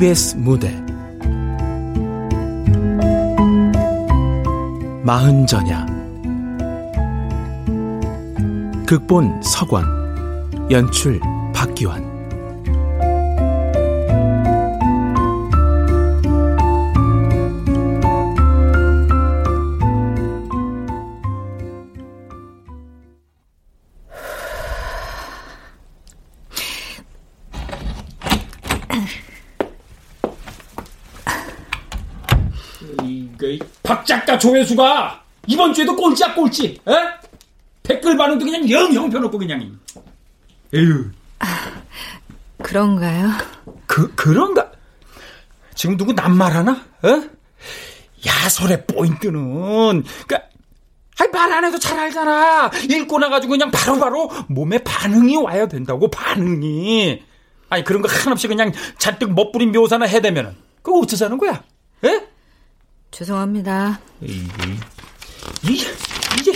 KBS 무대. 마흔전야 극본 서관 연출 박기환 조회수가 이번 주에도 꼴찌야 꼴찌. 에? 댓글 반응도 그냥 영영 펴놓고 그냥. 에휴. 아, 그런가요? 그 그런가? 지금 누구 낱말하나? 어? 야설의 포인트는 그니까 말안 해도 잘 알잖아. 읽고 나가지고 그냥 바로바로 바로 몸에 반응이 와야 된다고 반응이. 아니 그런 거 한없이 그냥 잔뜩 멋부린 묘사나 해대면은 그거 어쩌자는 거야? 에? 죄송합니다. 이, 이, 이게,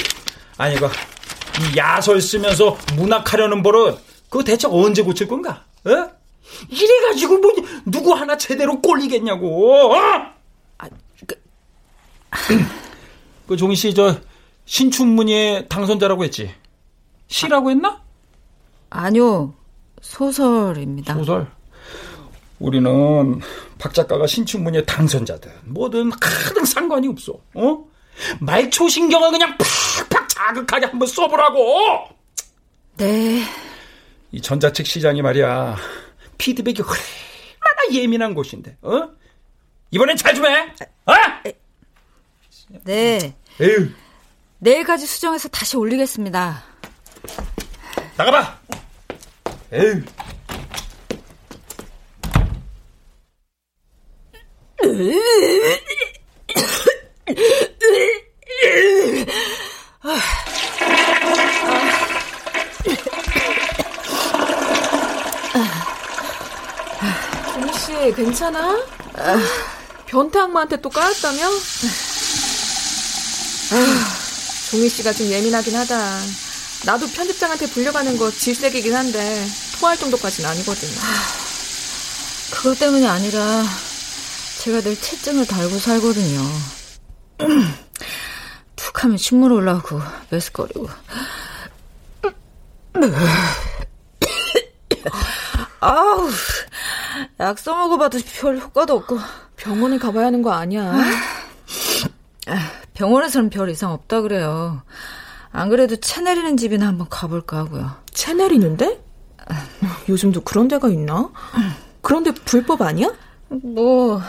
아니, 이거, 이 야설 쓰면서 문학하려는 버릇, 그거 대체 언제 고칠 건가? 어? 이래가지고 뭐, 누구 하나 제대로 꼴리겠냐고, 어? 아, 그, 그 종희 씨, 저, 신춘문예 당선자라고 했지? 시라고 했나? 아니요, 소설입니다. 소설? 우리는 박 작가가 신춘문예 당선자든 뭐든 하등 상관이 없어. 어? 말초 신경을 그냥 팍팍 자극하게 한번 써보라고. 네. 이 전자책 시장이 말이야 피드백이 얼마나 예민한 곳인데. 어? 이번엔 잘 좀 해. 어? 네. 에휴. 내일까지 수정해서 다시 올리겠습니다. 나가봐. 에휴. 종씨 괜찮아? 변태 악마한테 또 까였다며? 종희 씨가 좀 예민하긴 하다. 나도 편집장한테 불려가는 거 질색이긴 한데 토할 정도까지는 아니거든. 그것 때문이 아니라 제가 늘 채증을 달고 살거든요. 툭 하면 침물 올라오고 메스거리고. 아우, 약 써먹어봐도 별 효과도 없고. 병원에 가봐야 하는 거 아니야? 병원에서는 별 이상 없다 그래요. 안 그래도 체 내리는 집이나 한번 가볼까 하고요. 체 내리는데? 요즘도 그런 데가 있나? 그런데 불법 아니야? 뭐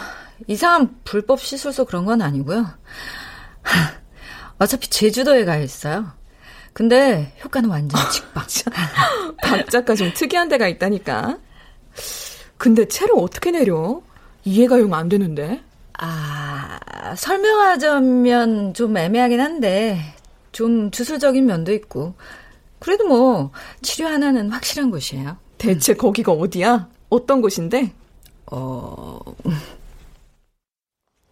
이상한 불법 시술소 그런 건 아니고요. 어차피 제주도에 가 있어요. 근데 효과는 완전 직박. 박 작가 좀 특이한 데가 있다니까. 근데 채를 어떻게 내려? 이해가 영 안 되는데. 아, 설명하자면 좀 애매하긴 한데, 좀 주술적인 면도 있고, 그래도 뭐, 치료 하나는 확실한 곳이에요. 대체 거기가 어디야? 어떤 곳인데? 어,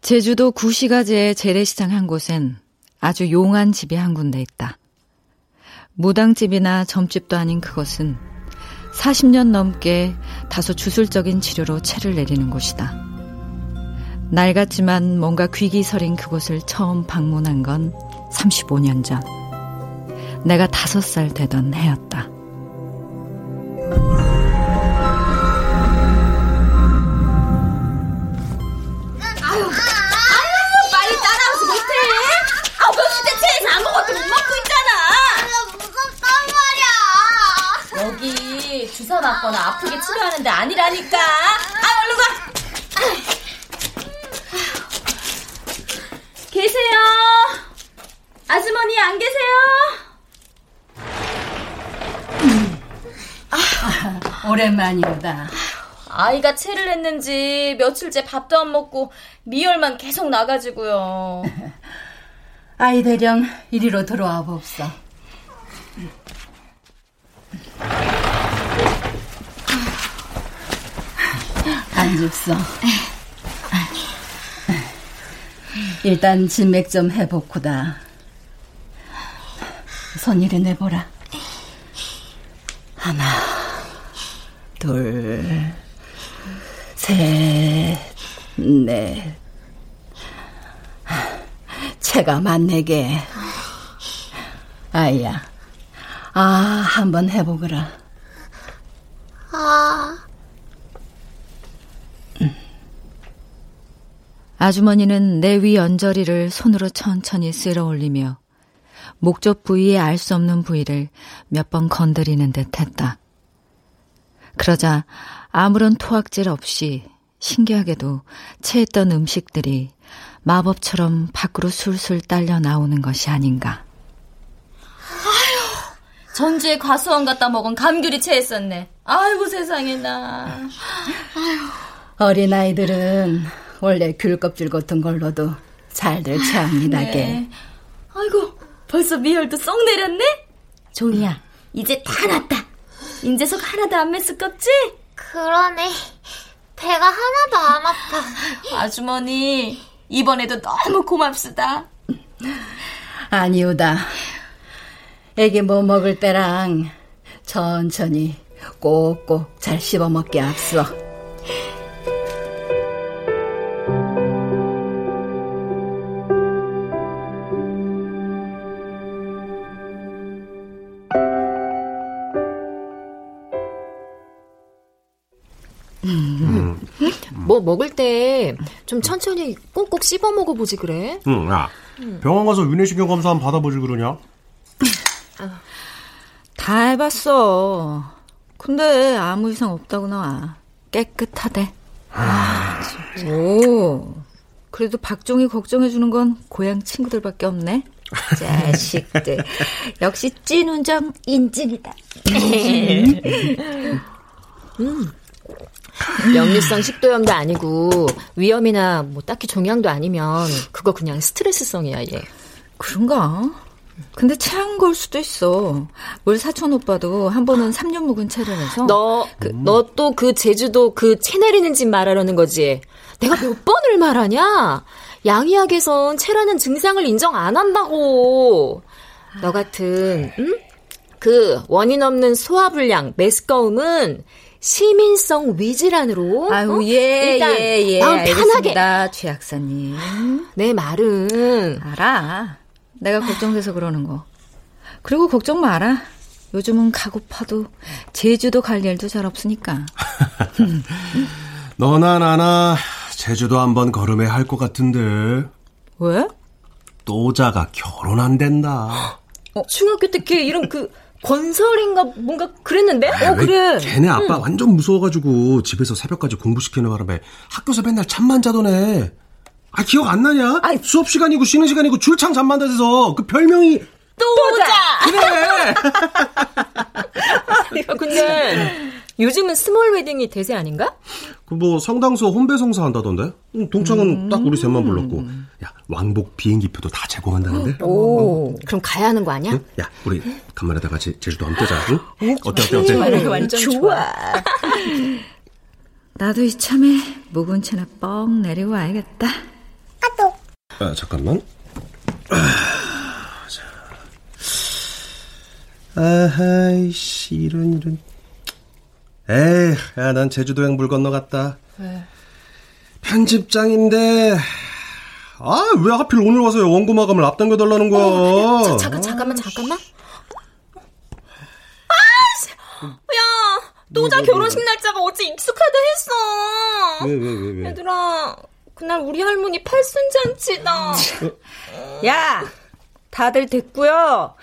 제주도 구시가지의 재래시장 한 곳엔 아주 용한 집이 한 군데 있다. 무당집이나 점집도 아닌 그것은 40년 넘게 다소 주술적인 치료로 채를 내리는 곳이다. 낡았지만 뭔가 귀기설인 그곳을 처음 방문한 건 35년 전. 내가 다섯 살 되던 해였다. 주사 맞거나 아프게 치료하는데 아니라니까. 아, 얼른 가. 계세요? 아주머니 안 계세요? 아, 오랜만이다. 아이가 체를 했는지 며칠째 밥도 안 먹고 미열만 계속 나가지고요. 아이 대령 이리로 들어와 봅소. 안 줍소. 일단 진맥 좀 해보구다. 손 이리 내보라. 하나, 둘, 셋, 넷. 채가 만네게. 아이야, 아, 한번 해보거라. 아. 아주머니는 내 위 언저리를 손으로 천천히 쓸어 올리며 목젖 부위에 알수 없는 부위를 몇 번 건드리는 듯 했다. 그러자 아무런 토악질 없이 신기하게도 체했던 음식들이 마법처럼 밖으로 술술 딸려 나오는 것이 아닌가. 전주에 과수원 갖다 먹은 감귤이 체했었네. 아이고 세상에 나. 어린아이들은 원래 귤 껍질 같은 걸로도 잘들 체합니다게. 네. 아이고 벌써 미열도 쏙 내렸네. 종이야 이제 다 났다. 인제속 하나도 안 메스껍지? 그러네. 배가 하나도 안 아파. 아주머니 이번에도 너무 고맙수다. 아니오다. 애기 뭐 먹을 때랑 천천히 꼭꼭 잘 씹어 먹게 앞서. 먹을 때 좀 천천히 꼭꼭 씹어 먹어보지 그래? 응, 야. 병원 가서 위내시경 검사 한번 받아보지 그러냐? 다 해봤어. 근데 아무 이상 없다고 나와. 깨끗하대. 아, 오. 그래도 박종이 걱정해주는 건 고향 친구들밖에 없네. 자식들. 역시 찐운정 인증이다. 역류성 식도염도 아니고 위염이나 뭐 딱히 종양도 아니면 그거 그냥 스트레스성이야 얘. 그런가? 근데 체한 걸 수도 있어. 우리 사촌 오빠도 한 번은 3년 묵은 체를 해서. 너너또 그 제주도 그체 내리는 집 말하려는 거지? 내가 몇 번을 말하냐? 양의학에선 체라는 증상을 인정 안 한다고. 너 같은 응? 그 원인 없는 소화불량 메스꺼움은 시민성 위질환으로 아유, 어? 예, 일단 예, 예. 마음 편하게 알겠습니다, 최 약사님. 내 말은 알아. 내가 걱정돼서 그러는 거. 그리고 걱정 마라. 요즘은 가고파도 제주도 갈 일도 잘 없으니까. 너나 나나 제주도 한번 걸음해야 할것 같은데. 왜? 또자가 결혼 안 된다. 중학교 때 걔 이름 그 건설인가 뭔가 그랬는데? 어왜 그래. 걔네 아빠 완전 무서워가지고 집에서 새벽까지 공부시키는 바람에 학교에서 맨날 잠만 자던 애. 아 기억 안 나냐? 수업 시간이고 쉬는 시간이고 줄창 잠만 자서 그 별명이 또자. 그래. 근데 요즘은 small wedding이 대세 아닌가? 그뭐 성당서 혼배성사 한다던데. 응, 동창은 딱 우리 셋만 불렀고. 야 왕복 비행기표도 다 제공한다는데. 오. 그럼 가야 하는 거 아니야? 응? 야 우리 간만에 다 같이 제주도 한번 뜨자. 응? 어때 어때 어때? 완전 좋아. 나도 이참에 묵은 채나 뻥 내리고 와야겠다. 아, 잠깐만. 아, 자. 아하이씨, 이런, 이런. 에이, 야, 난 제주도 행 물 건너갔다. 왜? 편집장인데, 아, 왜 하필 오늘 와서 원고 마감을 앞당겨 달라는 거야? 자, 잠깐 잠깐만 잠깐만. 아, 야, 또자 뭐, 뭐, 결혼식 날짜가 어째 익숙하다 했어. 왜, 왜, 왜, 왜? 얘들아, 그날 우리 할머니 팔순잔치다. 야! 다들 됐고요.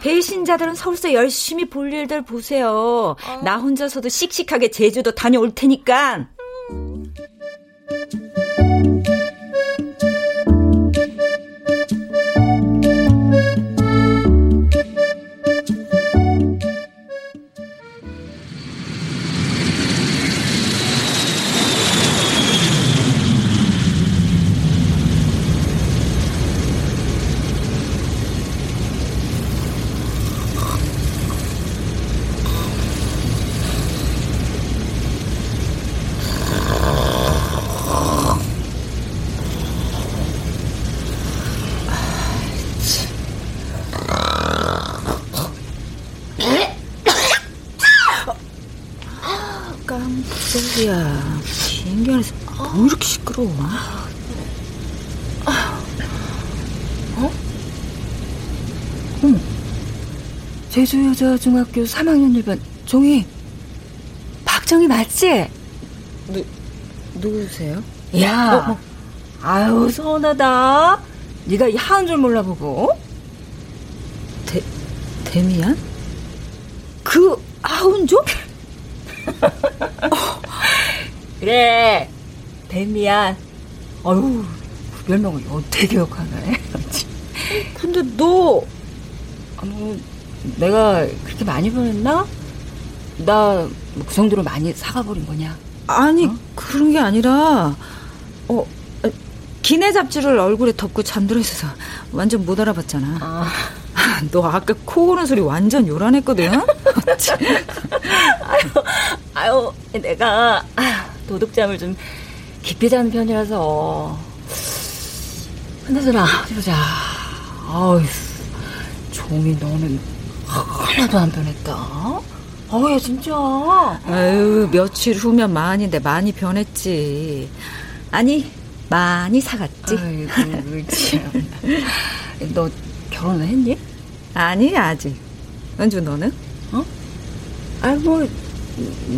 배신자들은 서울서 열심히 볼 일들 보세요. 나 혼자서도 씩씩하게 제주도 다녀올 테니까. 깜 이렇게 시끄러워? 어? 응. 제주여자중학교 3학년 1반 종이 박정희 맞지? 누, 누구세요? 야, 어, 어. 아유 서운하다. 네가 이 하은 줄 몰라보고. 대, 데미안? 그 하은조? 그래, 데미안. 어휴, 그 별명을 어떻게 기억하네. 근데 너, 아, 뭐, 내가 그렇게 많이 보냈나? 나 그 정도로 많이 사가버린 거냐? 아니, 어? 그런 게 아니라, 어, 기내 잡지를 얼굴에 덮고 잠들어 있어서 완전 못 알아봤잖아. 아. 너 아까 코 고는 소리 완전 요란했거든? 아유, 아유, 내가 도둑잠을 좀 깊이 자는 편이라서. 근데들아, 어디 보자. 아유, 종이 너는 하나도 안 변했다. 어우, 진짜. 아유, 며칠 후면 많이인데 많이 변했지. 아니, 많이 사갔지. 아이고, 참. 너 결혼을 했니? 아니, 아직. 은주, 너는? 어? 아, 뭐,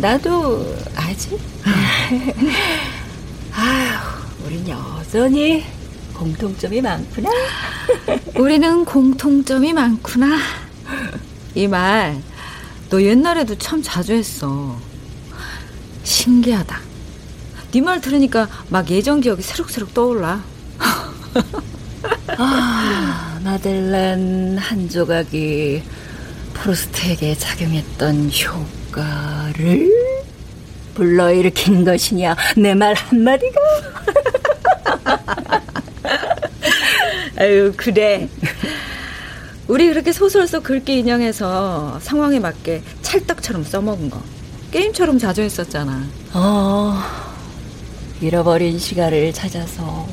나도 아직? 아휴, 우린 여전히 공통점이 많구나. 우리는 공통점이 많구나. 이 말, 너 옛날에도 참 자주 했어. 신기하다. 네 말 들으니까 막 예전 기억이 새록새록 떠올라. 아, 마델렌 한 조각이 프로스트에게 작용했던 효과를 불러일으킨 것이냐? 내 말 한마디가? 아유 그래. 우리 그렇게 소설 속 글귀 인형해서 상황에 맞게 찰떡처럼 써먹은 거. 게임처럼 자주 했었잖아. 어 잃어버린 시간을 찾아서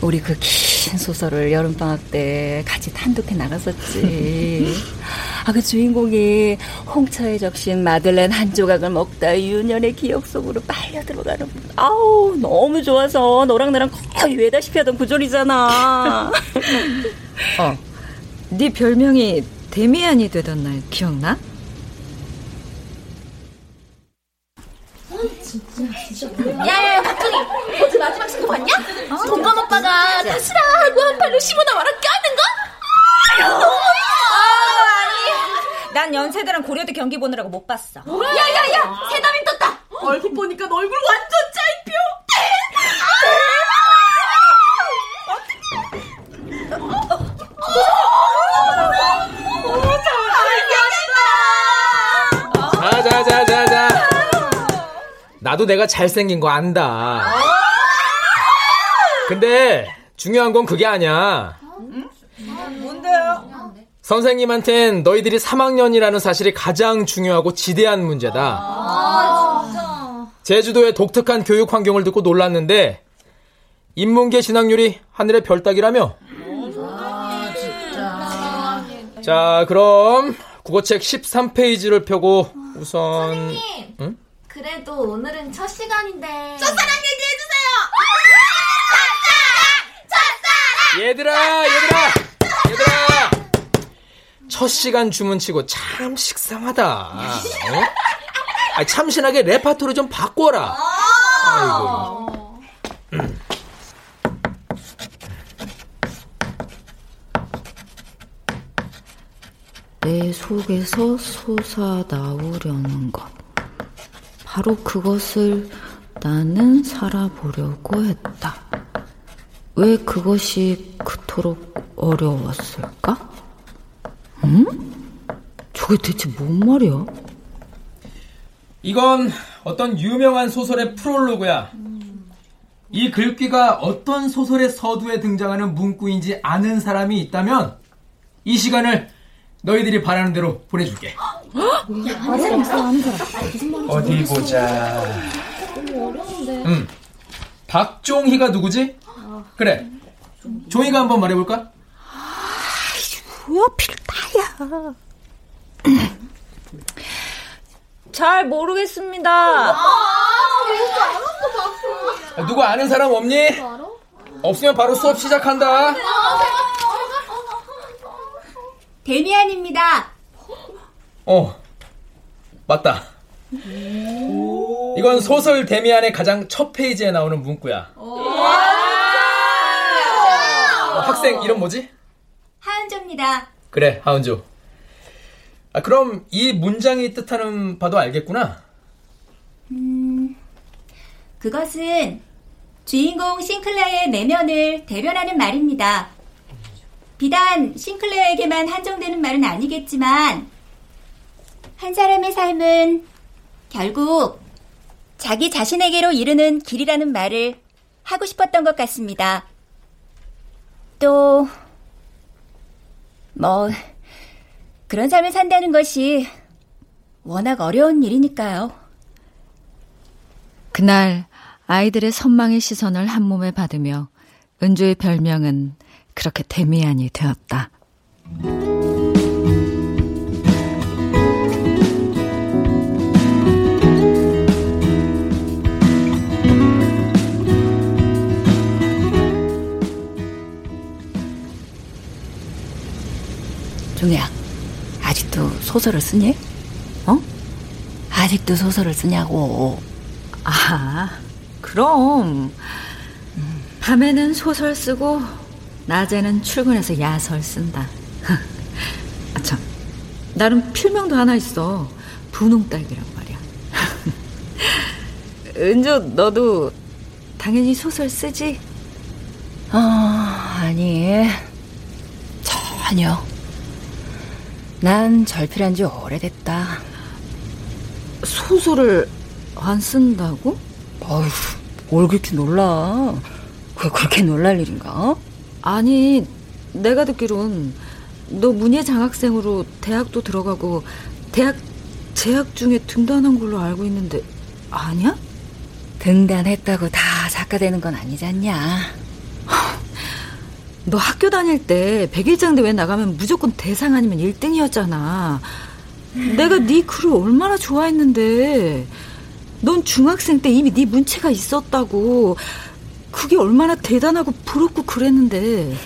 우리 그 긴 소설을 여름방학 때 같이 단독해 나갔었지. 아, 그 주인공이 홍차에 적신 마들렌 한 조각을 먹다 유년의 기억 속으로 빨려 들어가는 아우, 너무 좋아서 너랑 나랑 거의 외다시피 하던 구절이잖아. 어, 네 별명이 데미안이 되던 날 기억나? 야야야 박정희 어제 마지막 신고 봤냐? 어? 동감 오빠가 다시라 하고 한 팔로 시보나 와라 껴안는 거? 아, 아니 난 연세대랑 고려대 경기 보느라고 못 봤어. 야야야! 세담임 떴다! 얼핏 보니까 얼굴 완전 짜입혀 자자자자자. 나도 내가 잘생긴 거 안다. 근데 중요한 건 그게 아니야. 선생님한텐 너희들이 3학년이라는 사실이 가장 중요하고 지대한 문제다. 아, 제주도의 독특한 교육 환경을 듣고 놀랐는데 인문계 진학률이 하늘의 별 따기라며? 아, 진짜. 자, 그럼 국어책 13페이지를 펴고 우선 선생님. 응? 그래도 오늘은 첫 시간인데 첫사랑 얘기해 주세요 첫사랑! 첫사랑! 얘들아 얘들아 얘들아 첫 시간 주문치고 참 식상하다 어? 아, 참신하게 레파토리 좀 바꿔라 아이고 내 속에서 솟아 나오려는 것. 바로 그것을 나는 살아보려고 했다. 왜 그것이 그토록 어려웠을까? 응? 저게 대체 뭔 말이야? 이건 어떤 유명한 소설의 프롤로그야. 이 글귀가 어떤 소설의 서두에 등장하는 문구인지 아는 사람이 있다면 이 시간을 너희들이 바라는 대로 보내줄게. 아는 사람, 아는 사람. 어디 보자. 음, 박종희가 누구지? 그래. 종희가 한번 말해볼까? 뭐야, 필다야. 잘 모르겠습니다. 아, 누구 아는 사람 없니? 없으면 바로 수업 시작한다. 데미안입니다. 어, 맞다. 이건 소설 데미안의 가장 첫 페이지에 나오는 문구야. 어, 학생 이름 뭐지? 하은조입니다. 그래, 하은조. 아, 그럼 이 문장이 뜻하는 바도 알겠구나. 음, 그것은 주인공 싱클레어의 내면을 대변하는 말입니다. 비단 싱클레어에게만 한정되는 말은 아니겠지만 한 사람의 삶은 결국 자기 자신에게로 이르는 길이라는 말을 하고 싶었던 것 같습니다. 또, 뭐, 그런 삶을 산다는 것이 워낙 어려운 일이니까요. 그날 아이들의 선망의 시선을 한 몸에 받으며 은주의 별명은 그렇게 데미안이 되었다. 종이야, 아직도 소설을 쓰니? 어? 아직도 소설을 쓰냐고. 아, 그럼. 밤에는 소설 쓰고, 낮에는 출근해서 야설 쓴다. 아, 참. 나름 필명도 하나 있어. 분홍딸기란 말이야. 은조, 너도 당연히 소설 쓰지? 어, 아니. 전혀. 난 절필한 지 오래됐다. 소설을 안 쓴다고? 어휴, 뭘 그렇게 놀라. 그게 그렇게 놀랄 일인가? 아니, 내가 듣기론 너 문예 장학생으로 대학도 들어가고 대학 재학 중에 등단한 걸로 알고 있는데 아니야? 등단했다고 다 작가 되는 건 아니지 않냐? 너 학교 다닐 때 백일장 대회 나가면 무조건 대상 아니면 1등이었잖아. 내가 네 글을 얼마나 좋아했는데. 넌 중학생 때 이미 네 문체가 있었다고. 그게 얼마나 대단하고 부럽고 그랬는데.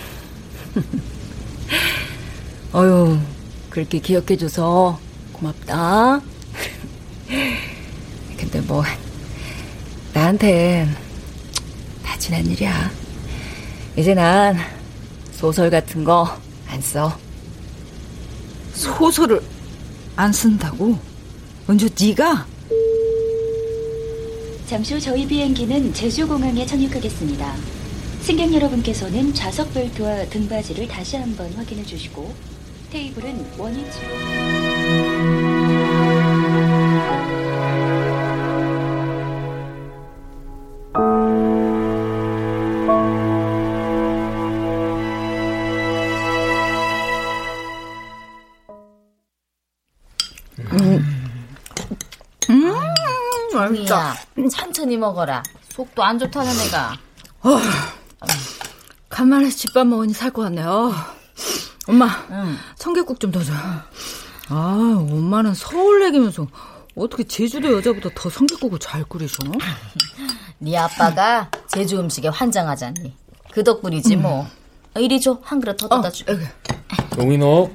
어휴, 그렇게 기억해줘서 고맙다. 근데 뭐, 나한텐 다 지난 일이야. 이제 난 소설 같은 거 안 써. 소설을 안 쓴다고? 은주 네가? 잠시 후 저희 비행기는 제주공항에 착륙하겠습니다. 승객 여러분께서는 좌석 벨트와 등받이를 다시 한번 확인해 주시고 테이블은 원위치로 맛있다. 천천히 먹어라. 속도 안 좋다는 애가. 어, 간만에 집밥 먹으니 살 것 같네요. 엄마, 응. 청개국 좀 더 줘. 아, 엄마는 서울 내기면서 어떻게 제주도 여자보다 더 성격국을 잘 끓이셔? 네 아빠가 제주 음식에 환장하잖니. 그 덕분이지 뭐. 음. 이리 줘. 한 그릇 더 떠다 줘. 어, 용이 너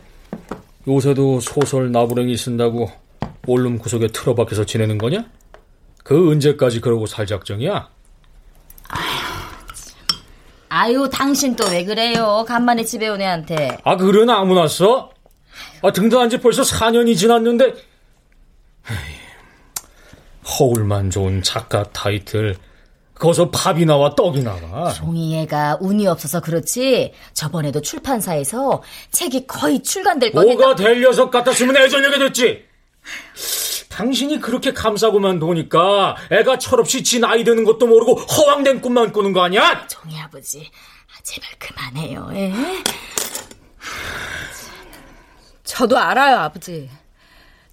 요새도 소설 나부랭이 쓴다고 원룸 구석에 틀어박혀서 지내는 거냐? 그 언제까지 그러고 살 작정이야? 아유, 당신 또 왜 그래요? 간만에 집에 온 애한테. 아, 그런 아무나 써? 아, 등단한 지 벌써 4년이 지났는데. 허울만 좋은 작가 타이틀. 거기서 밥이 나와 떡이 나와. 종이애가 운이 없어서 그렇지. 저번에도 출판사에서 책이 거의 출간될 뻔했다. 뭐가 될 녀석 같았으면 애 저녁에 됐지. 당신이 그렇게 감싸고만 노니까 애가 철없이 지 나이 드는 것도 모르고 허황된 꿈만 꾸는 거 아니야? 종이 아버지, 제발 그만해요. 에? 저도 알아요, 아버지.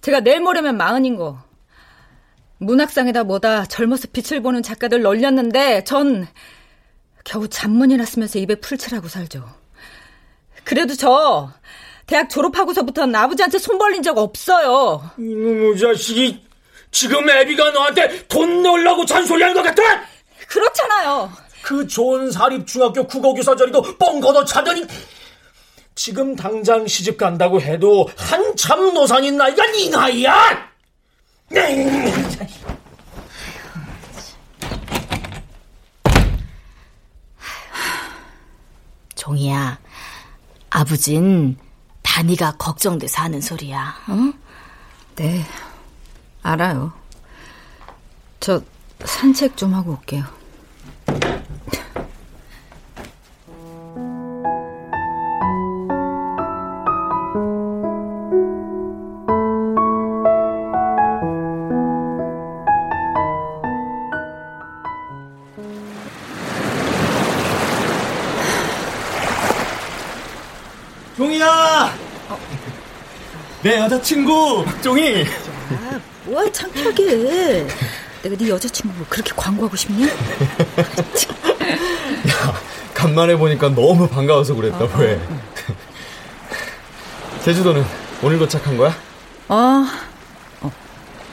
제가 내일 모레면 마흔인 거. 문학상에다 뭐다 젊어서 빛을 보는 작가들 널렸는데 전 겨우 잡문이나 쓰면서 입에 풀칠하고 살죠. 그래도 저 대학 졸업하고서부터는 아버지한테 손 벌린 적 없어요. 이놈의 자식이 지금 애비가 너한테 돈 넣으려고 잔소리하는 것 같아? 그렇잖아요. 그 좋은 사립중학교 국어교사 자리도 뻥 걷어 차더니 지금 당장 시집 간다고 해도 한참 노산인 나이가 네 나이야! 종이야, 아버진 다니가 걱정돼서 하는 소리야. 어? 네, 알아요. 저 산책 좀 하고 올게요. 내 여자친구 박종이. 아, 뭐야 창피하게. 내가 네 여자친구 그렇게 광고하고 싶냐? 야, 간만에 보니까 너무 반가워서 그랬다, 어, 왜? 어. 제주도는 오늘 도착한 거야? 어, 어.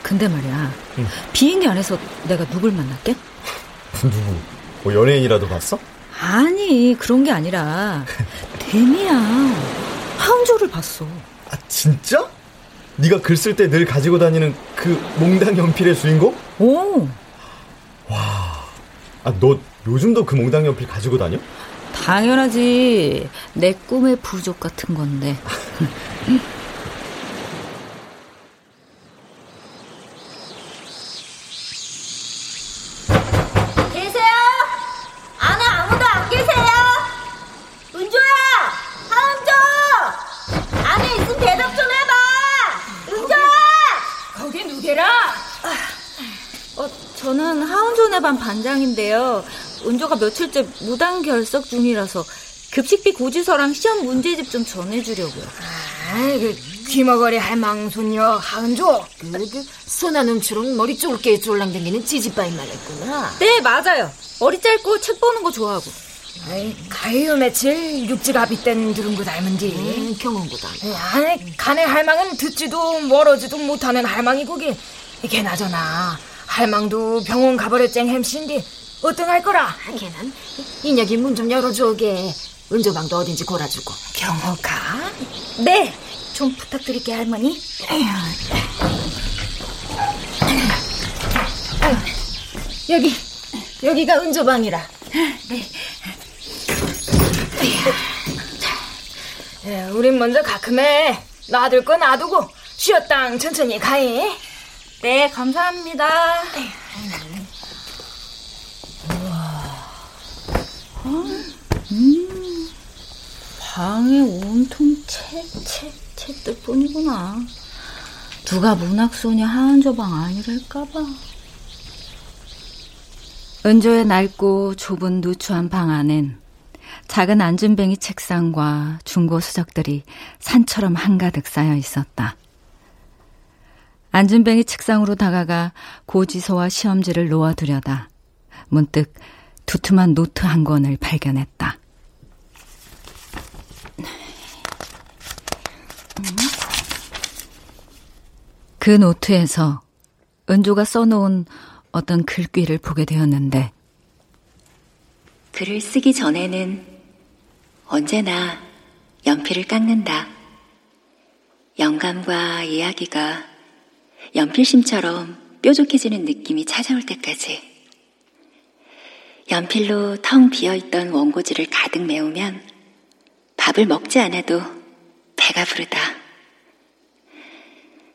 근데 말이야. 응. 비행기 안에서 내가 누굴 만날게? 누구? 뭐 연예인이라도 봤어? 아니, 그런 게 아니라 데미야. 하은조를 봤어. 아, 진짜? 네가 글 쓸 때 늘 가지고 다니는 그 몽당 연필의 주인공? 오. 와. 아, 너 요즘도 그 몽당 연필 가지고 다녀? 당연하지. 내 꿈의 부족 같은 건데. 반 반장인데요. 은조가 며칠째 무단 결석 중이라서 급식비 고지서랑 시험 문제집 좀 전해주려고요. 아, 그 귀머거리 할 망손녀 하은조. 그, 그 선한 음추롱 머리 쫄게 쫄랑댕기는 찌집바인 말했구나. 네, 맞아요. 머리 짧고 책 보는 거 좋아하고. 아이, 가요 며칠 육지가비 땐 들은 거 닮은디. 음, 경험보다. 아니, 간의 할망은 듣지도 멀어지도 못하는 할망이고기. 걔나저나 할망도 병원 가버려 쨍 햄신디 어떡할 거라? 걔는 인혁이 문좀 열어줘게. 은조방도 어딘지 골아주고. 경호가? 네, 좀 부탁드릴게 할머니. 여기 여기가 은조방이라. 네. 예, 우린 먼저 가끔해. 놔둘 거 놔두고 쉬었당 천천히 가해. 네, 감사합니다. 우와. 음, 방에 온통 책, 책, 책들 뿐이구나. 누가 문학소녀 하은조방 아니랄까봐. 은조의 낡고 좁은 누추한 방 안엔 작은 앉은뱅이 책상과 중고 서적들이 산처럼 한가득 쌓여 있었다. 앉은뱅이 책상으로 다가가 고지서와 시험지를 놓아두려다 문득 두툼한 노트 한 권을 발견했다. 그 노트에서 은조가 써놓은 어떤 글귀를 보게 되었는데 글을 쓰기 전에는 언제나 연필을 깎는다. 영감과 이야기가 연필심처럼 뾰족해지는 느낌이 찾아올 때까지. 연필로 텅 비어있던 원고지를 가득 메우면 밥을 먹지 않아도 배가 부르다.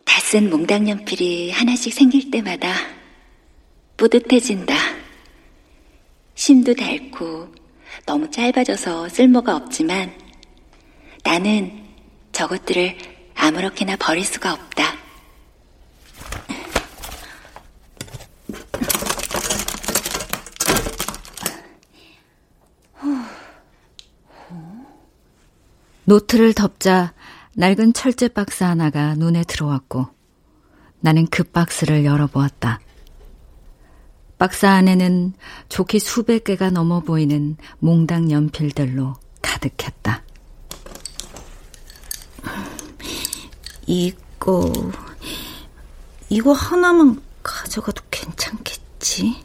다 쓴 몽당 연필이 하나씩 생길 때마다 뿌듯해진다. 심도 닳고 너무 짧아져서 쓸모가 없지만 나는 저것들을 아무렇게나 버릴 수가 없다. 노트를 덮자 낡은 철제 박스 하나가 눈에 들어왔고 나는 그 박스를 열어보았다. 박스 안에는 좋게 수백 개가 넘어 보이는 몽당 연필들로 가득했다. 이거, 이거 하나만 가져가도 괜찮겠지?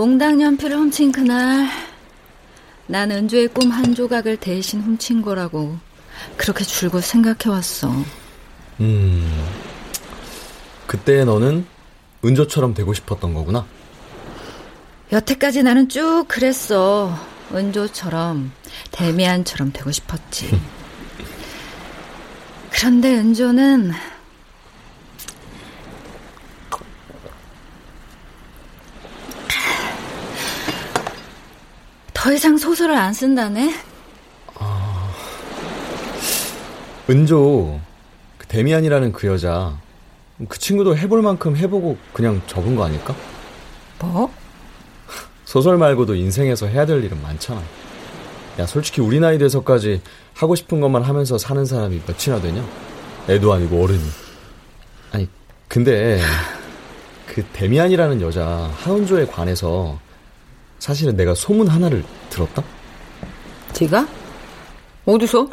몽당 연필을 훔친 그날 난 은조의 꿈 한 조각을 대신 훔친 거라고 그렇게 줄곧 생각해왔어. 음, 그때 너는 은조처럼 되고 싶었던 거구나. 여태까지 나는 쭉 그랬어. 은조처럼, 데미안처럼 되고 싶었지. 그런데 은조는 더 이상 소설을 안 쓴다네? 아... 은조, 그 데미안이라는 그 여자, 그 친구도 해볼 만큼 해보고 그냥 접은 거 아닐까? 뭐? 소설 말고도 인생에서 해야 될 일은 많잖아. 야, 솔직히 우리 나이 돼서까지 하고 싶은 것만 하면서 사는 사람이 몇이나 되냐? 애도 아니고 어른이. 아니, 근데 그 데미안이라는 여자 하은조에 관해서 사실은 내가 소문 하나를 들었다? 네가? 어디서?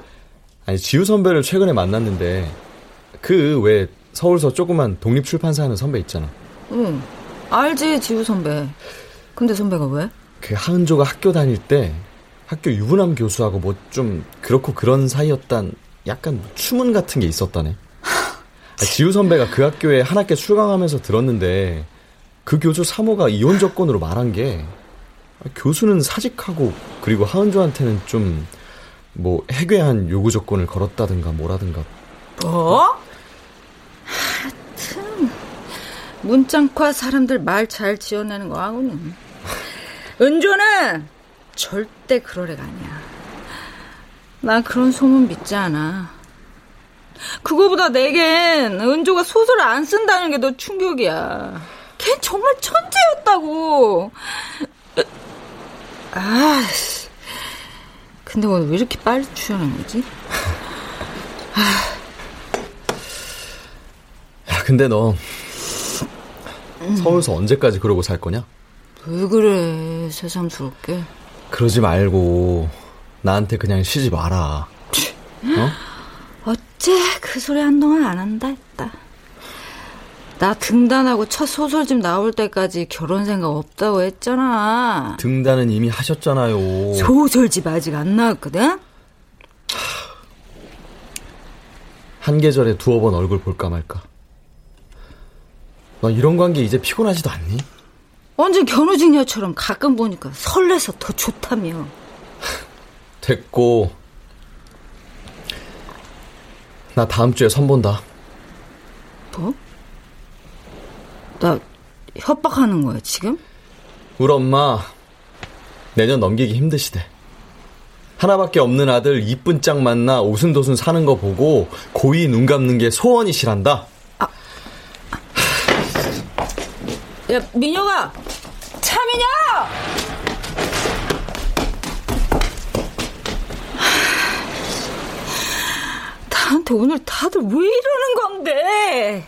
아니 지우 선배를 최근에 만났는데 그 왜 서울서 조그만 독립출판사 하는 선배 있잖아. 응, 알지 지우 선배. 근데 선배가 왜? 그 하은조가 학교 다닐 때 학교 유부남 교수하고 뭐 좀 그렇고 그런 사이였단 약간 추문 같은 게 있었다네. 아, 지우 선배가 그 학교에 한 학기 출강하면서 들었는데 그 교수 사모가 이혼 조건으로 말한 게 교수는 사직하고 그리고 하은조한테는 좀 뭐 해괴한 요구 조건을 걸었다든가 뭐라든가. 뭐? 하여튼 문짱과 사람들 말 잘 지어내는 거 하고는 은조는 절대 그럴 애가 아니야. 나 그런 소문 믿지 않아. 그거보다 내겐 은조가 소설을 안 쓴다는 게 더 충격이야. 걘 정말 천재였다고. 아, 근데 오늘 왜 이렇게 빨리 출연한 거지? 야, 근데 너 서울서 언제까지 그러고 살 거냐? 왜 그래, 새삼스럽게. 그러지 말고 나한테 그냥 쉬지 마라. 어? 어째 그 소리 한동안 안 한다 했다. 나 등단하고 첫 소설집 나올 때까지 결혼 생각 없다고 했잖아. 등단은 이미 하셨잖아요. 소설집 아직 안 나왔거든? 한 계절에 두어 번 얼굴 볼까 말까. 너 이런 관계 이제 피곤하지도 않니? 언제 견우직녀처럼 가끔 보니까 설레서 더 좋다며. 됐고. 나 다음 주에 선 본다. 뭐? 나 협박하는 거야, 지금? 우리 엄마 내년 넘기기 힘드시대. 하나밖에 없는 아들 이쁜 짝 만나 오순도순 사는 거 보고 고이 눈 감는 게 소원이시란다. 아. 야, 민혁아! 차민혁! 나한테 오늘 다들 왜 이러는 건데?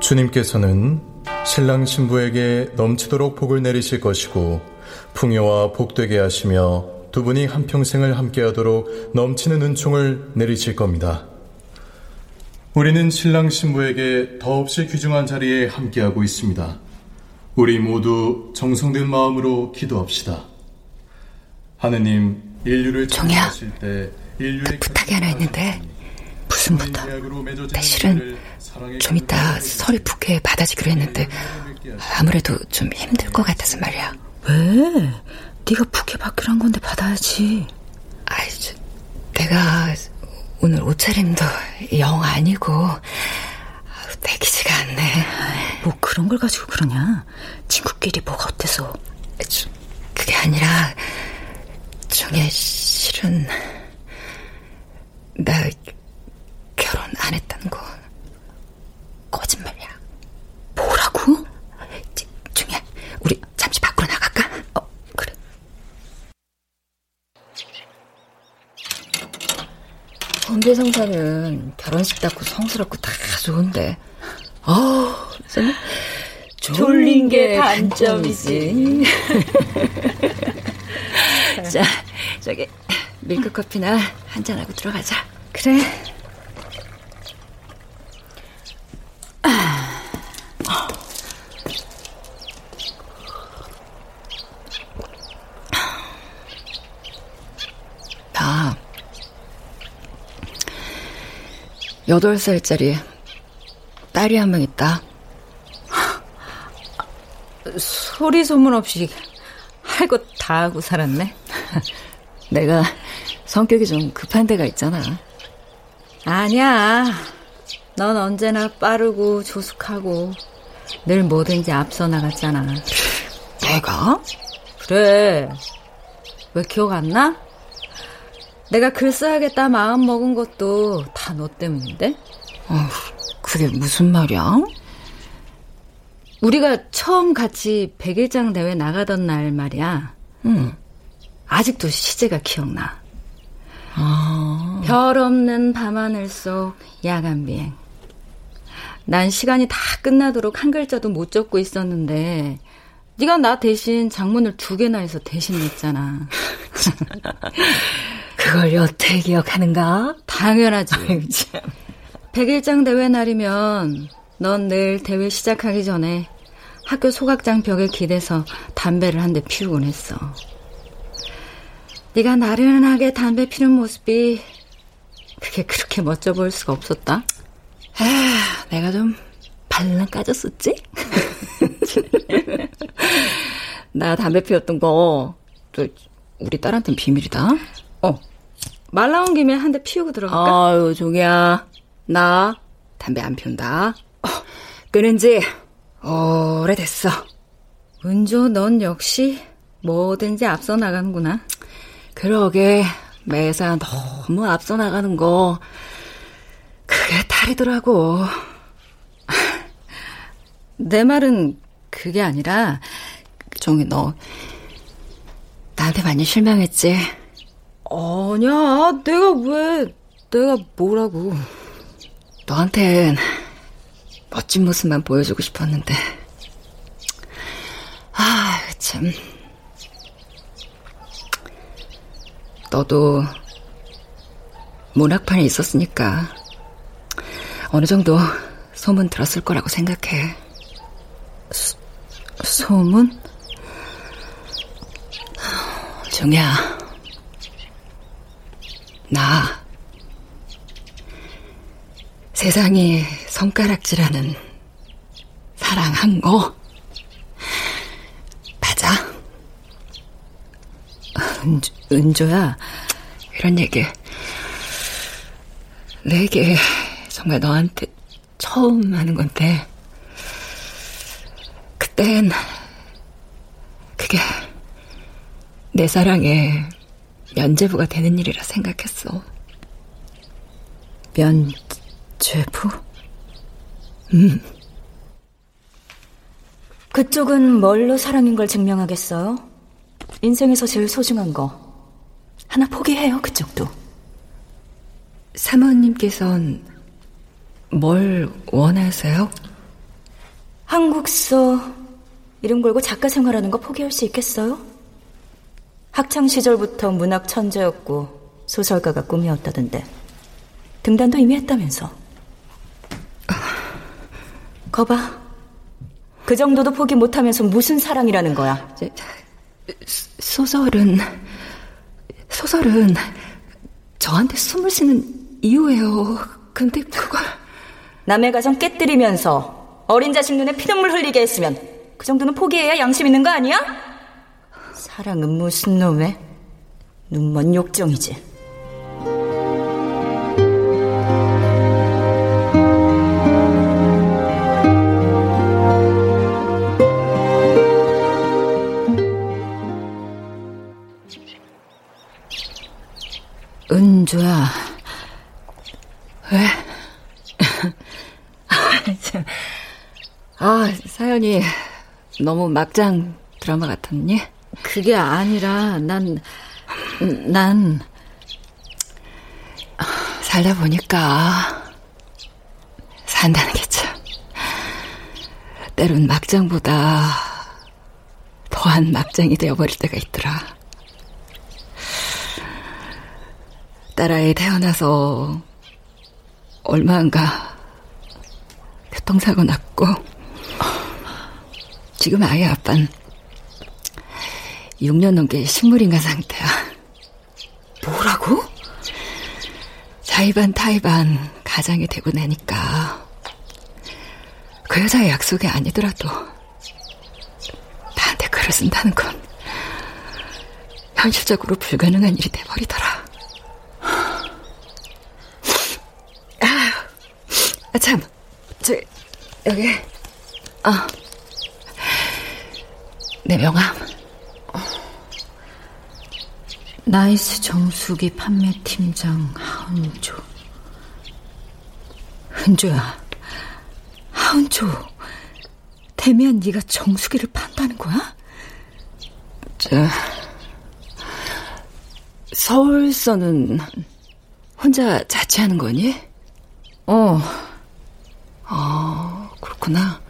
주님께서는 신랑 신부에게 넘치도록 복을 내리실 것이고 풍요와 복되게 하시며 두 분이 한평생을 함께하도록 넘치는 은총을 내리실 겁니다. 우리는 신랑 신부에게 더없이 귀중한 자리에 함께하고 있습니다. 우리 모두 정성된 마음으로 기도합시다. 하느님, 인류를 창조하실 때 인류의 그 부탁이 하나 있는데 무슨 부탁? 나 실은 좀 이따 서리 북해 받아지기로 했는데 아무래도 좀 힘들 것 같아서 말이야. 왜? 네가 부케 받기로 한 건데 받아야지. 아이, 저, 내가 오늘 옷차림도 영 아니고 내기지가 않네. 뭐 그런 걸 가지고 그러냐? 친구끼리 뭐가 어때서? 저, 그게 아니라 중에 실은 나 결혼 안 했다는 거 거짓말이야. 뭐라고? 중에 우리 잠시 밖으로 나갈까? 어, 그래. 건배 성사는 결혼식 답고 성스럽고 다 좋은데 어, 정말 졸린 게 단점이지. 자, 저기 밀크 커피나 한잔 하고 들어가자. 그래. 나 여덟 살짜리 딸이 한 명 있다. 소리 소문 없이 할 것 다 하고 살았네. 내가 성격이 좀 급한 데가 있잖아. 아니야. 넌 언제나 빠르고 조숙하고 늘 뭐든지 앞서 나갔잖아. 내가? 그래. 왜 기억 안 나? 내가 글 써야겠다 마음 먹은 것도 다 너 때문인데? 어, 그게 무슨 말이야? 우리가 처음 같이 백일장 대회 나가던 날 말이야. 응. 아직도 시제가 기억나. 아. 별 없는 밤하늘 속 야간 비행. 난 시간이 다 끝나도록 한 글자도 못 적고 있었는데 네가 나 대신 장문을 두 개나 해서 대신했잖아. 그걸 여태 기억하는가? 당연하지. 백일장 대회 날이면 넌늘 대회 시작하기 전에 학교 소각장 벽에 기대서 담배를 한 대 피우곤 했어. 네가 나른하게 담배 피는 모습이 그게 그렇게 멋져 보일 수가 없었다. 아, 내가 좀 발랑 까졌었지? 나 담배 피웠던 거, 저, 우리 딸한텐 비밀이다. 어. 말 나온 김에 한 대 피우고 들어갈까? 아유, 종이야. 나 담배 안 피운다. 어, 끊은 지 오래됐어. 은조, 넌 역시 뭐든지 앞서 나가는구나. 그러게, 매사 너무 앞서 나가는 거, 그게 탈이더라고. 내 말은 그게 아니라, 종이 너, 나한테 많이 실망했지? 아니야, 내가 왜, 내가 뭐라고. 너한텐 멋진 모습만 보여주고 싶었는데. 아, 참. 너도 문학판에 있었으니까 어느 정도 소문 들었을 거라고 생각해. 소, 소문? 종이야. 나. 세상에 손가락질하는 사랑한 거. 맞아? 은조, 은조야? 이런 얘기. 내게 정말 너한테 처음 하는 건데. 그땐 그게 내 사랑에 면제부가 되는 일이라 생각했어. 면제부? 음. 그쪽은 뭘로 사랑인 걸 증명하겠어요? 인생에서 제일 소중한 거. 하나 포기해요, 그쪽도. 사모님께선 뭘 원하세요? 한국서 이름 걸고 작가 생활하는 거 포기할 수 있겠어요? 학창 시절부터 문학 천재였고 소설가가 꿈이었다던데 등단도 이미 했다면서. 거봐. 그 정도도 포기 못하면서 무슨 사랑이라는 거야? 소설은 소설은 저한테 숨을 쉬는 이유예요. 근데 그걸 남의 가정 깨뜨리면서 어린 자식 눈에 피눈물 흘리게 했으면 그 정도는 포기해야 양심 있는 거 아니야? 사랑은 무슨 놈의 눈먼 욕정이지. 은주야. 왜? 아, 사연이 너무 막장 드라마 같았니? 그게 아니라, 난, 난. 살다 보니까, 산다는 게 참, 때론 막장보다 더한 막장이 되어버릴 때가 있더라. 딸아이 태어나서 얼마 안가 교통사고 났고 지금 아이 아빠는 6년 넘게 식물인간 상태야. 뭐라고? 자의반 타의반 가장이 되고 나니까 그 여자의 약속이 아니더라도 나한테 글을 쓴다는 건 현실적으로 불가능한 일이 돼버리더라. 아, 참, 저, 여기, 아, 내 명함. 나이스 정수기 판매팀장 하은조. 은조야, 하은조. 데미안 네가 정수기를 판다는 거야? 저, 서울서는 혼자 자취하는 거니? 어. 아, 그렇구나.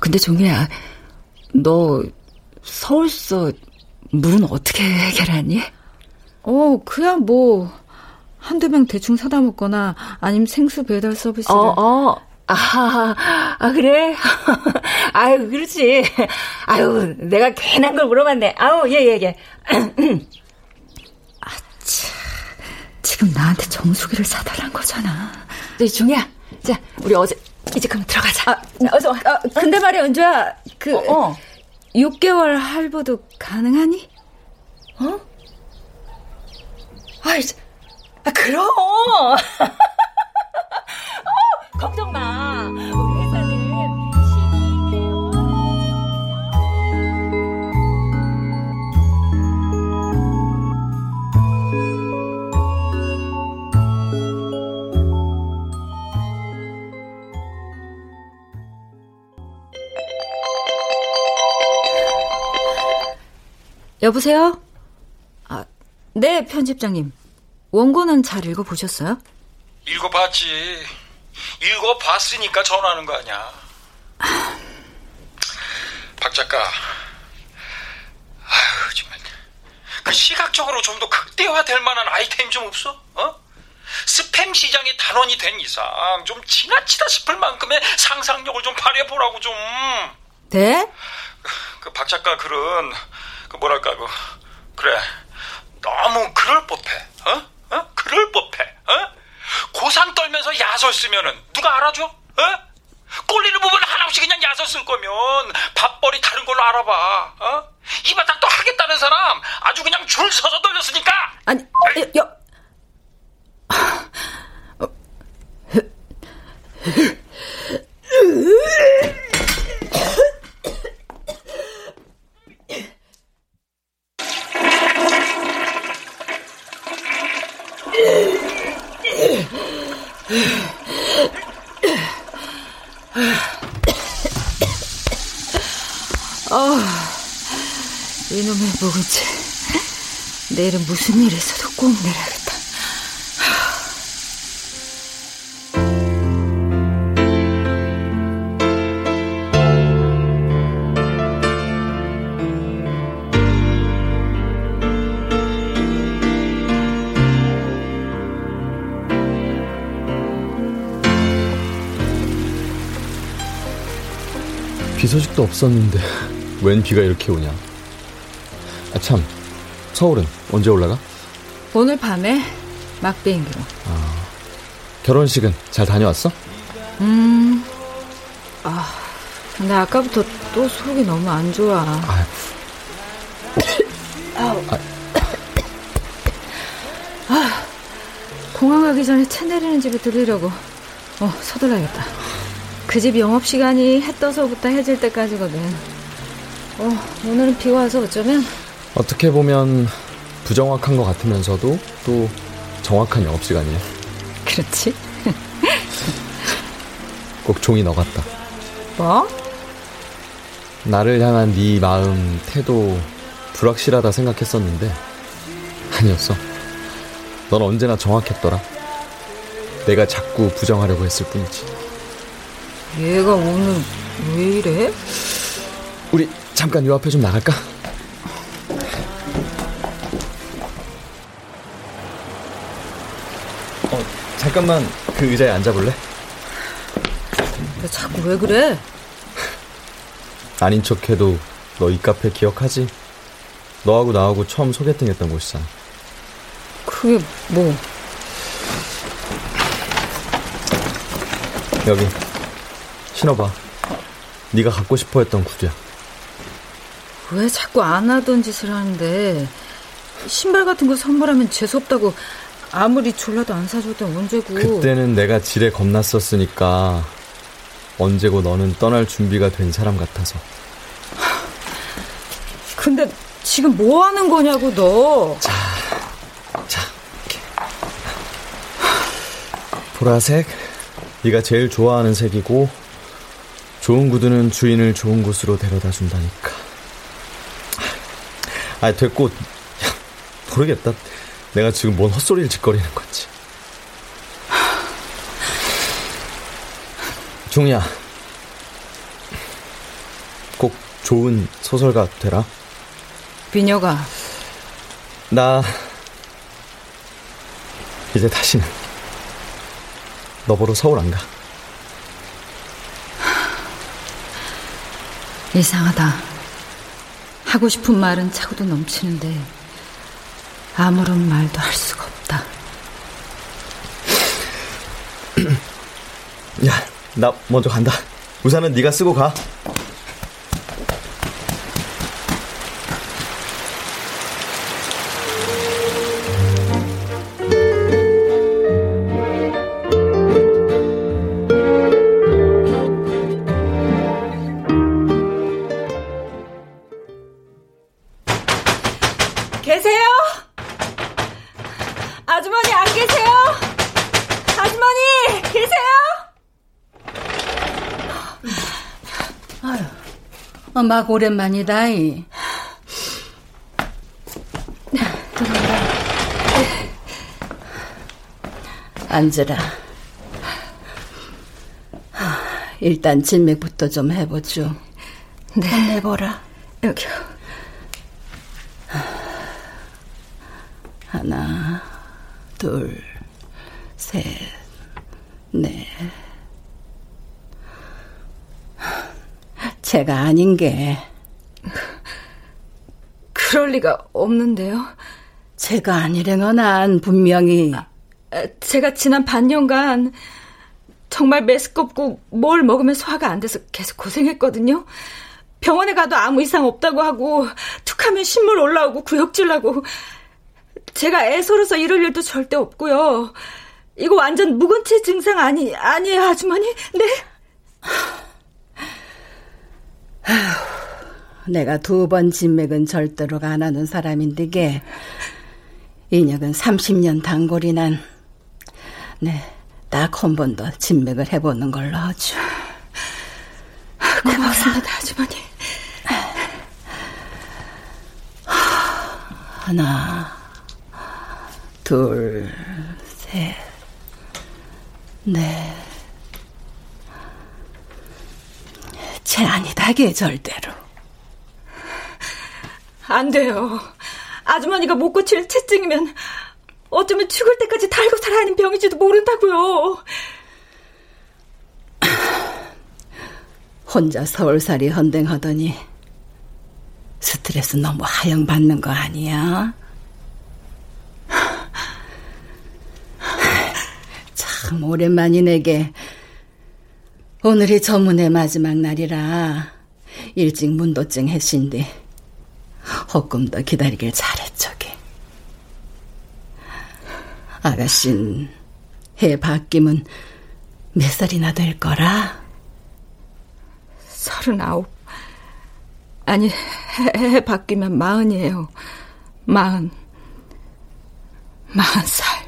근데 종이야, 너 서울서 물은 어떻게 해결하니? 어, 그야 뭐 한두 명 대충 사다 먹거나 아니면 생수 배달 서비스를. 어, 어. 아, 아, 그래? 아유, 그렇지. 아유, 내가 괜한 걸 물어봤네. 아우, 예, 예, 예. 아, 참. 지금 나한테 정수기를 사달란 거잖아. 네, 종이야. 자, 우리 어제 이제 그럼 들어가자. 아, 어서 와. 아, 근데 말이야, 은주야. 그 어, 어. 6개월 할부도 가능하니? 어? 아이, 아, 그럼. 어, 걱정 마. 우리 회사 여보세요? 아, 네, 편집장님. 원고는 잘 읽어보셨어요? 읽어봤지. 읽어봤으니까 전화하는 거 아니야. 박 작가. 아유, 정말. 그 시각적으로 좀 더 극대화될 만한 아이템 좀 없어? 어? 스팸 시장의 단원이 된 이상 좀 지나치다 싶을 만큼의 상상력을 좀 발휘해보라고 좀. 네? 그 박 작가 글은 그 뭐랄까 그 그래 너무 그럴 법해 어? 어? 그럴 법해 어? 고상 떨면서 야설 쓰면은 누가 알아줘? 어? 꼴리는 부분 하나없이 그냥 야설 쓸 거면 밥벌이 다른 걸로 알아봐 어? 이 바닥 또 하겠다는 사람 아주 그냥 줄 서서 돌렸으니까 아니 여 아, 이놈의 묵은지. 내일은 무슨 일 있어도 꼭 내려야겠다. 비 소식도 없었는데 웬 비가 이렇게 오냐? 아 참, 서울은 언제 올라가? 오늘 밤에 막 비행기로. 아, 결혼식은 잘 다녀왔어? 음, 아, 근데 아까부터 또 속이 너무 안 좋아. 아휴, 아우. 아, 공항 가기 전에 차 내리는 집에 들리려고. 어, 서둘러야겠다. 그 집 영업 시간이 해 떠서부터 해질 때까지거든. 어, 오늘은 비 와서 어쩌면. 어떻게 보면 부정확한 것 같으면서도 또 정확한 영업 시간이야. 그렇지? 꼭 종이 너 같다. 뭐? 나를 향한 네 마음, 태도 불확실하다 생각했었는데 아니었어. 넌 언제나 정확했더라. 내가 자꾸 부정하려고 했을 뿐이지. 얘가 오늘 왜 이래? 우리 잠깐 요 앞에 좀 나갈까? 잠깐만 그 의자에 앉아볼래? 너 자꾸 왜 그래? 아닌 척해도 너 이 카페 기억하지? 너하고 나하고 처음 소개팅 했던 곳이잖아. 그게 뭐? 여기 신어봐. 네가 갖고 싶어 했던 구두야. 왜 자꾸 안 하던 짓을 하는데 신발 같은 거 선물하면 재수 없다고 아무리 졸라도 안 사줬던 언제고. 그때는 내가 지레 겁났었으니까 언제고 너는 떠날 준비가 된 사람 같아서. 근데 지금 뭐 하는 거냐고 너. 자, 자 보라색 네가 제일 좋아하는 색이고 좋은 구두는 주인을 좋은 곳으로 데려다 준다니까. 아 됐고. 야, 모르겠다 내가 지금 뭔 헛소리를 짓거리는 건지 종이야 꼭 좋은 소설가 되라 비녀가 나 이제 다시는 너 보러 서울 안 가. 이상하다. 하고 싶은 말은 차고도 넘치는데 아무런 말도 할 수가 없다. 야, 나 먼저 간다. 우산은 네가 쓰고 가. 어, 막 오랜만이다. 이. 앉으라. 일단 진맥부터 좀 해보죠. 네. 해보라. 여기요. 하나, 둘, 셋, 넷. 제가 아닌 게. 그럴 리가 없는데요. 제가 아니래는 난 분명히. 제가 지난 반년간 정말 메스껍고 뭘 먹으면 소화가 안 돼서 계속 고생했거든요. 병원에 가도 아무 이상 없다고 하고 툭하면 신물 올라오고 구역질 나고 제가 애서로서 이럴 일도 절대 없고요. 이거 완전 묵은채 증상 아니 아니에요, 아주머니? 네. 내가 두 번 진맥은 절대로 안 하는 사람인데 게 인역은 30년 단골이 난 네, 딱 한 번 더 진맥을 해보는 걸로 하죠. 고맙습니다, 아주머니. 하나, 둘, 셋, 넷. 제 아니다게 절대로. 안 돼요. 아주머니가 못 고칠 채증이면 어쩌면 죽을 때까지 달고 살아야 하는 병인지도 모른다고요. 혼자 서울살이 헌댕하더니 스트레스 너무 하영 받는 거 아니야? 참 오랜만이네게 오늘이 저문의 마지막 날이라 일찍 문도증 했신데 더 기다리길 잘했저기. 아가씨는 해 바뀌면 몇 살이나 될 거라? 서른아홉. 아니, 해, 해 바뀌면 마흔이에요. 마흔. 마흔 살.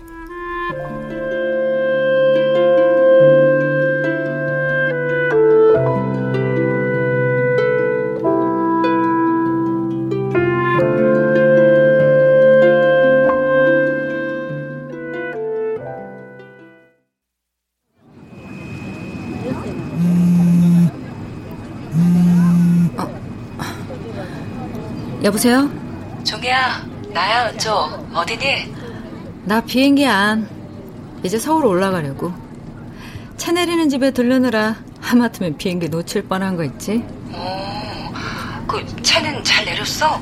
여보세요? 종이야, 나야, 은조. 어디니? 나 비행기 안. 이제 서울 올라가려고. 차 내리는 집에 들르느라 하마터면 비행기 놓칠 뻔한 거 있지? 어, 그 차는 잘 내렸어?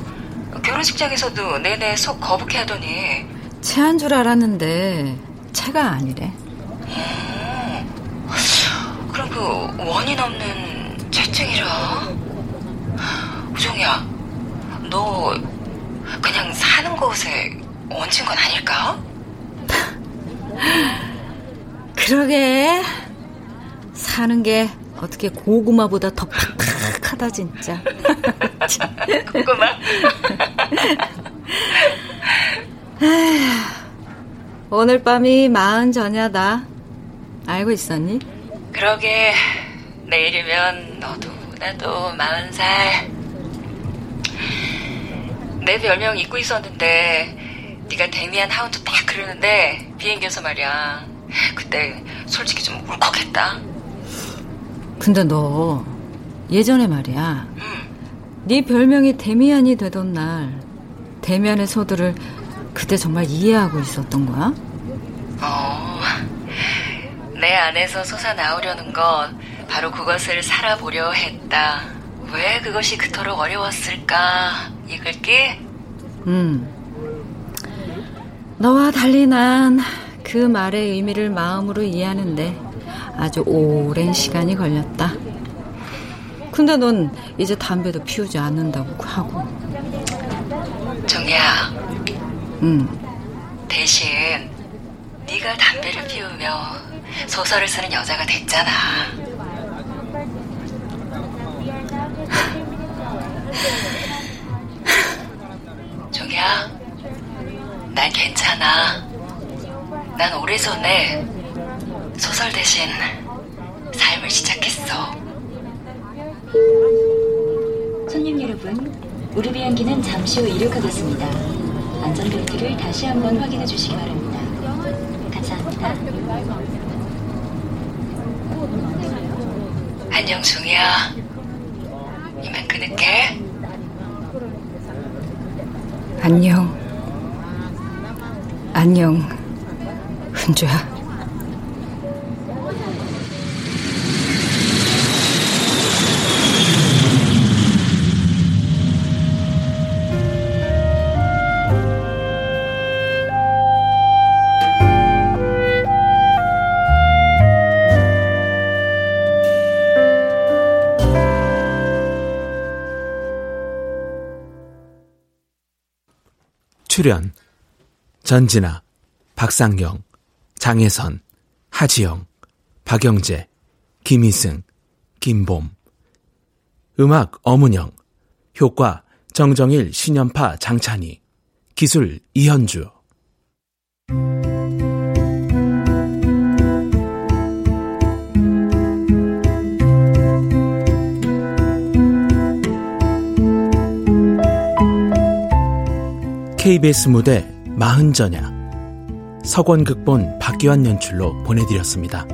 결혼식장에서도 내내 속 거북해 하더니. 차한 줄 알았는데 차가 아니래. 어, 그럼 그 원인 없는 채증이라. 우종이야, 너 그냥 사는 곳에 얹은 건 아닐까? 그러게 사는 게 어떻게 고구마보다 더 팍팍하다 진짜. 고구마? 오늘 밤이 마흔 전야다. 알고 있었니? 그러게 내일이면 너도 나도 마흔 살. 내 별명 잊고 있었는데 네가 데미안 하운드 딱 그러는데 비행기에서 말이야. 그때 솔직히 좀 울컥했다. 근데 너 예전에 말이야. 네 별명이 데미안이 되던 날 데미안의 소들을 그때 정말 이해하고 있었던 거야? 어, 내 안에서 솟아나오려는 건 바로 그것을 살아보려 했다. 왜 그것이 그토록 어려웠을까? 이글기? 음. 너와 달리 난 그 말의 의미를 마음으로 이해하는데 아주 오랜 시간이 걸렸다. 근데 넌 이제 담배도 피우지 않는다고 하고. 정야. 응. 대신 네가 담배를 피우며 소설을 쓰는 여자가 됐잖아. 정야, 난 괜찮아. 난 오래전에 소설 대신 삶을 시작했어. 손님 여러분, 우리 비행기는 잠시 후 이륙하겠습니다. 안전벨트를 다시 한번 확인해 주시기 바랍니다. 감사합니다. 안녕, 중이야. 이만 끊을게. 안녕. 안녕, 흔주야. 출연 전진아, 박상경, 장혜선, 하지영, 박영재, 김희승, 김봄. 음악 어문영 효과 정정일, 신연파, 장찬희 기술 이현주 KBS 무대 마흔전야 서권 극본 박기환 연출로 보내드렸습니다.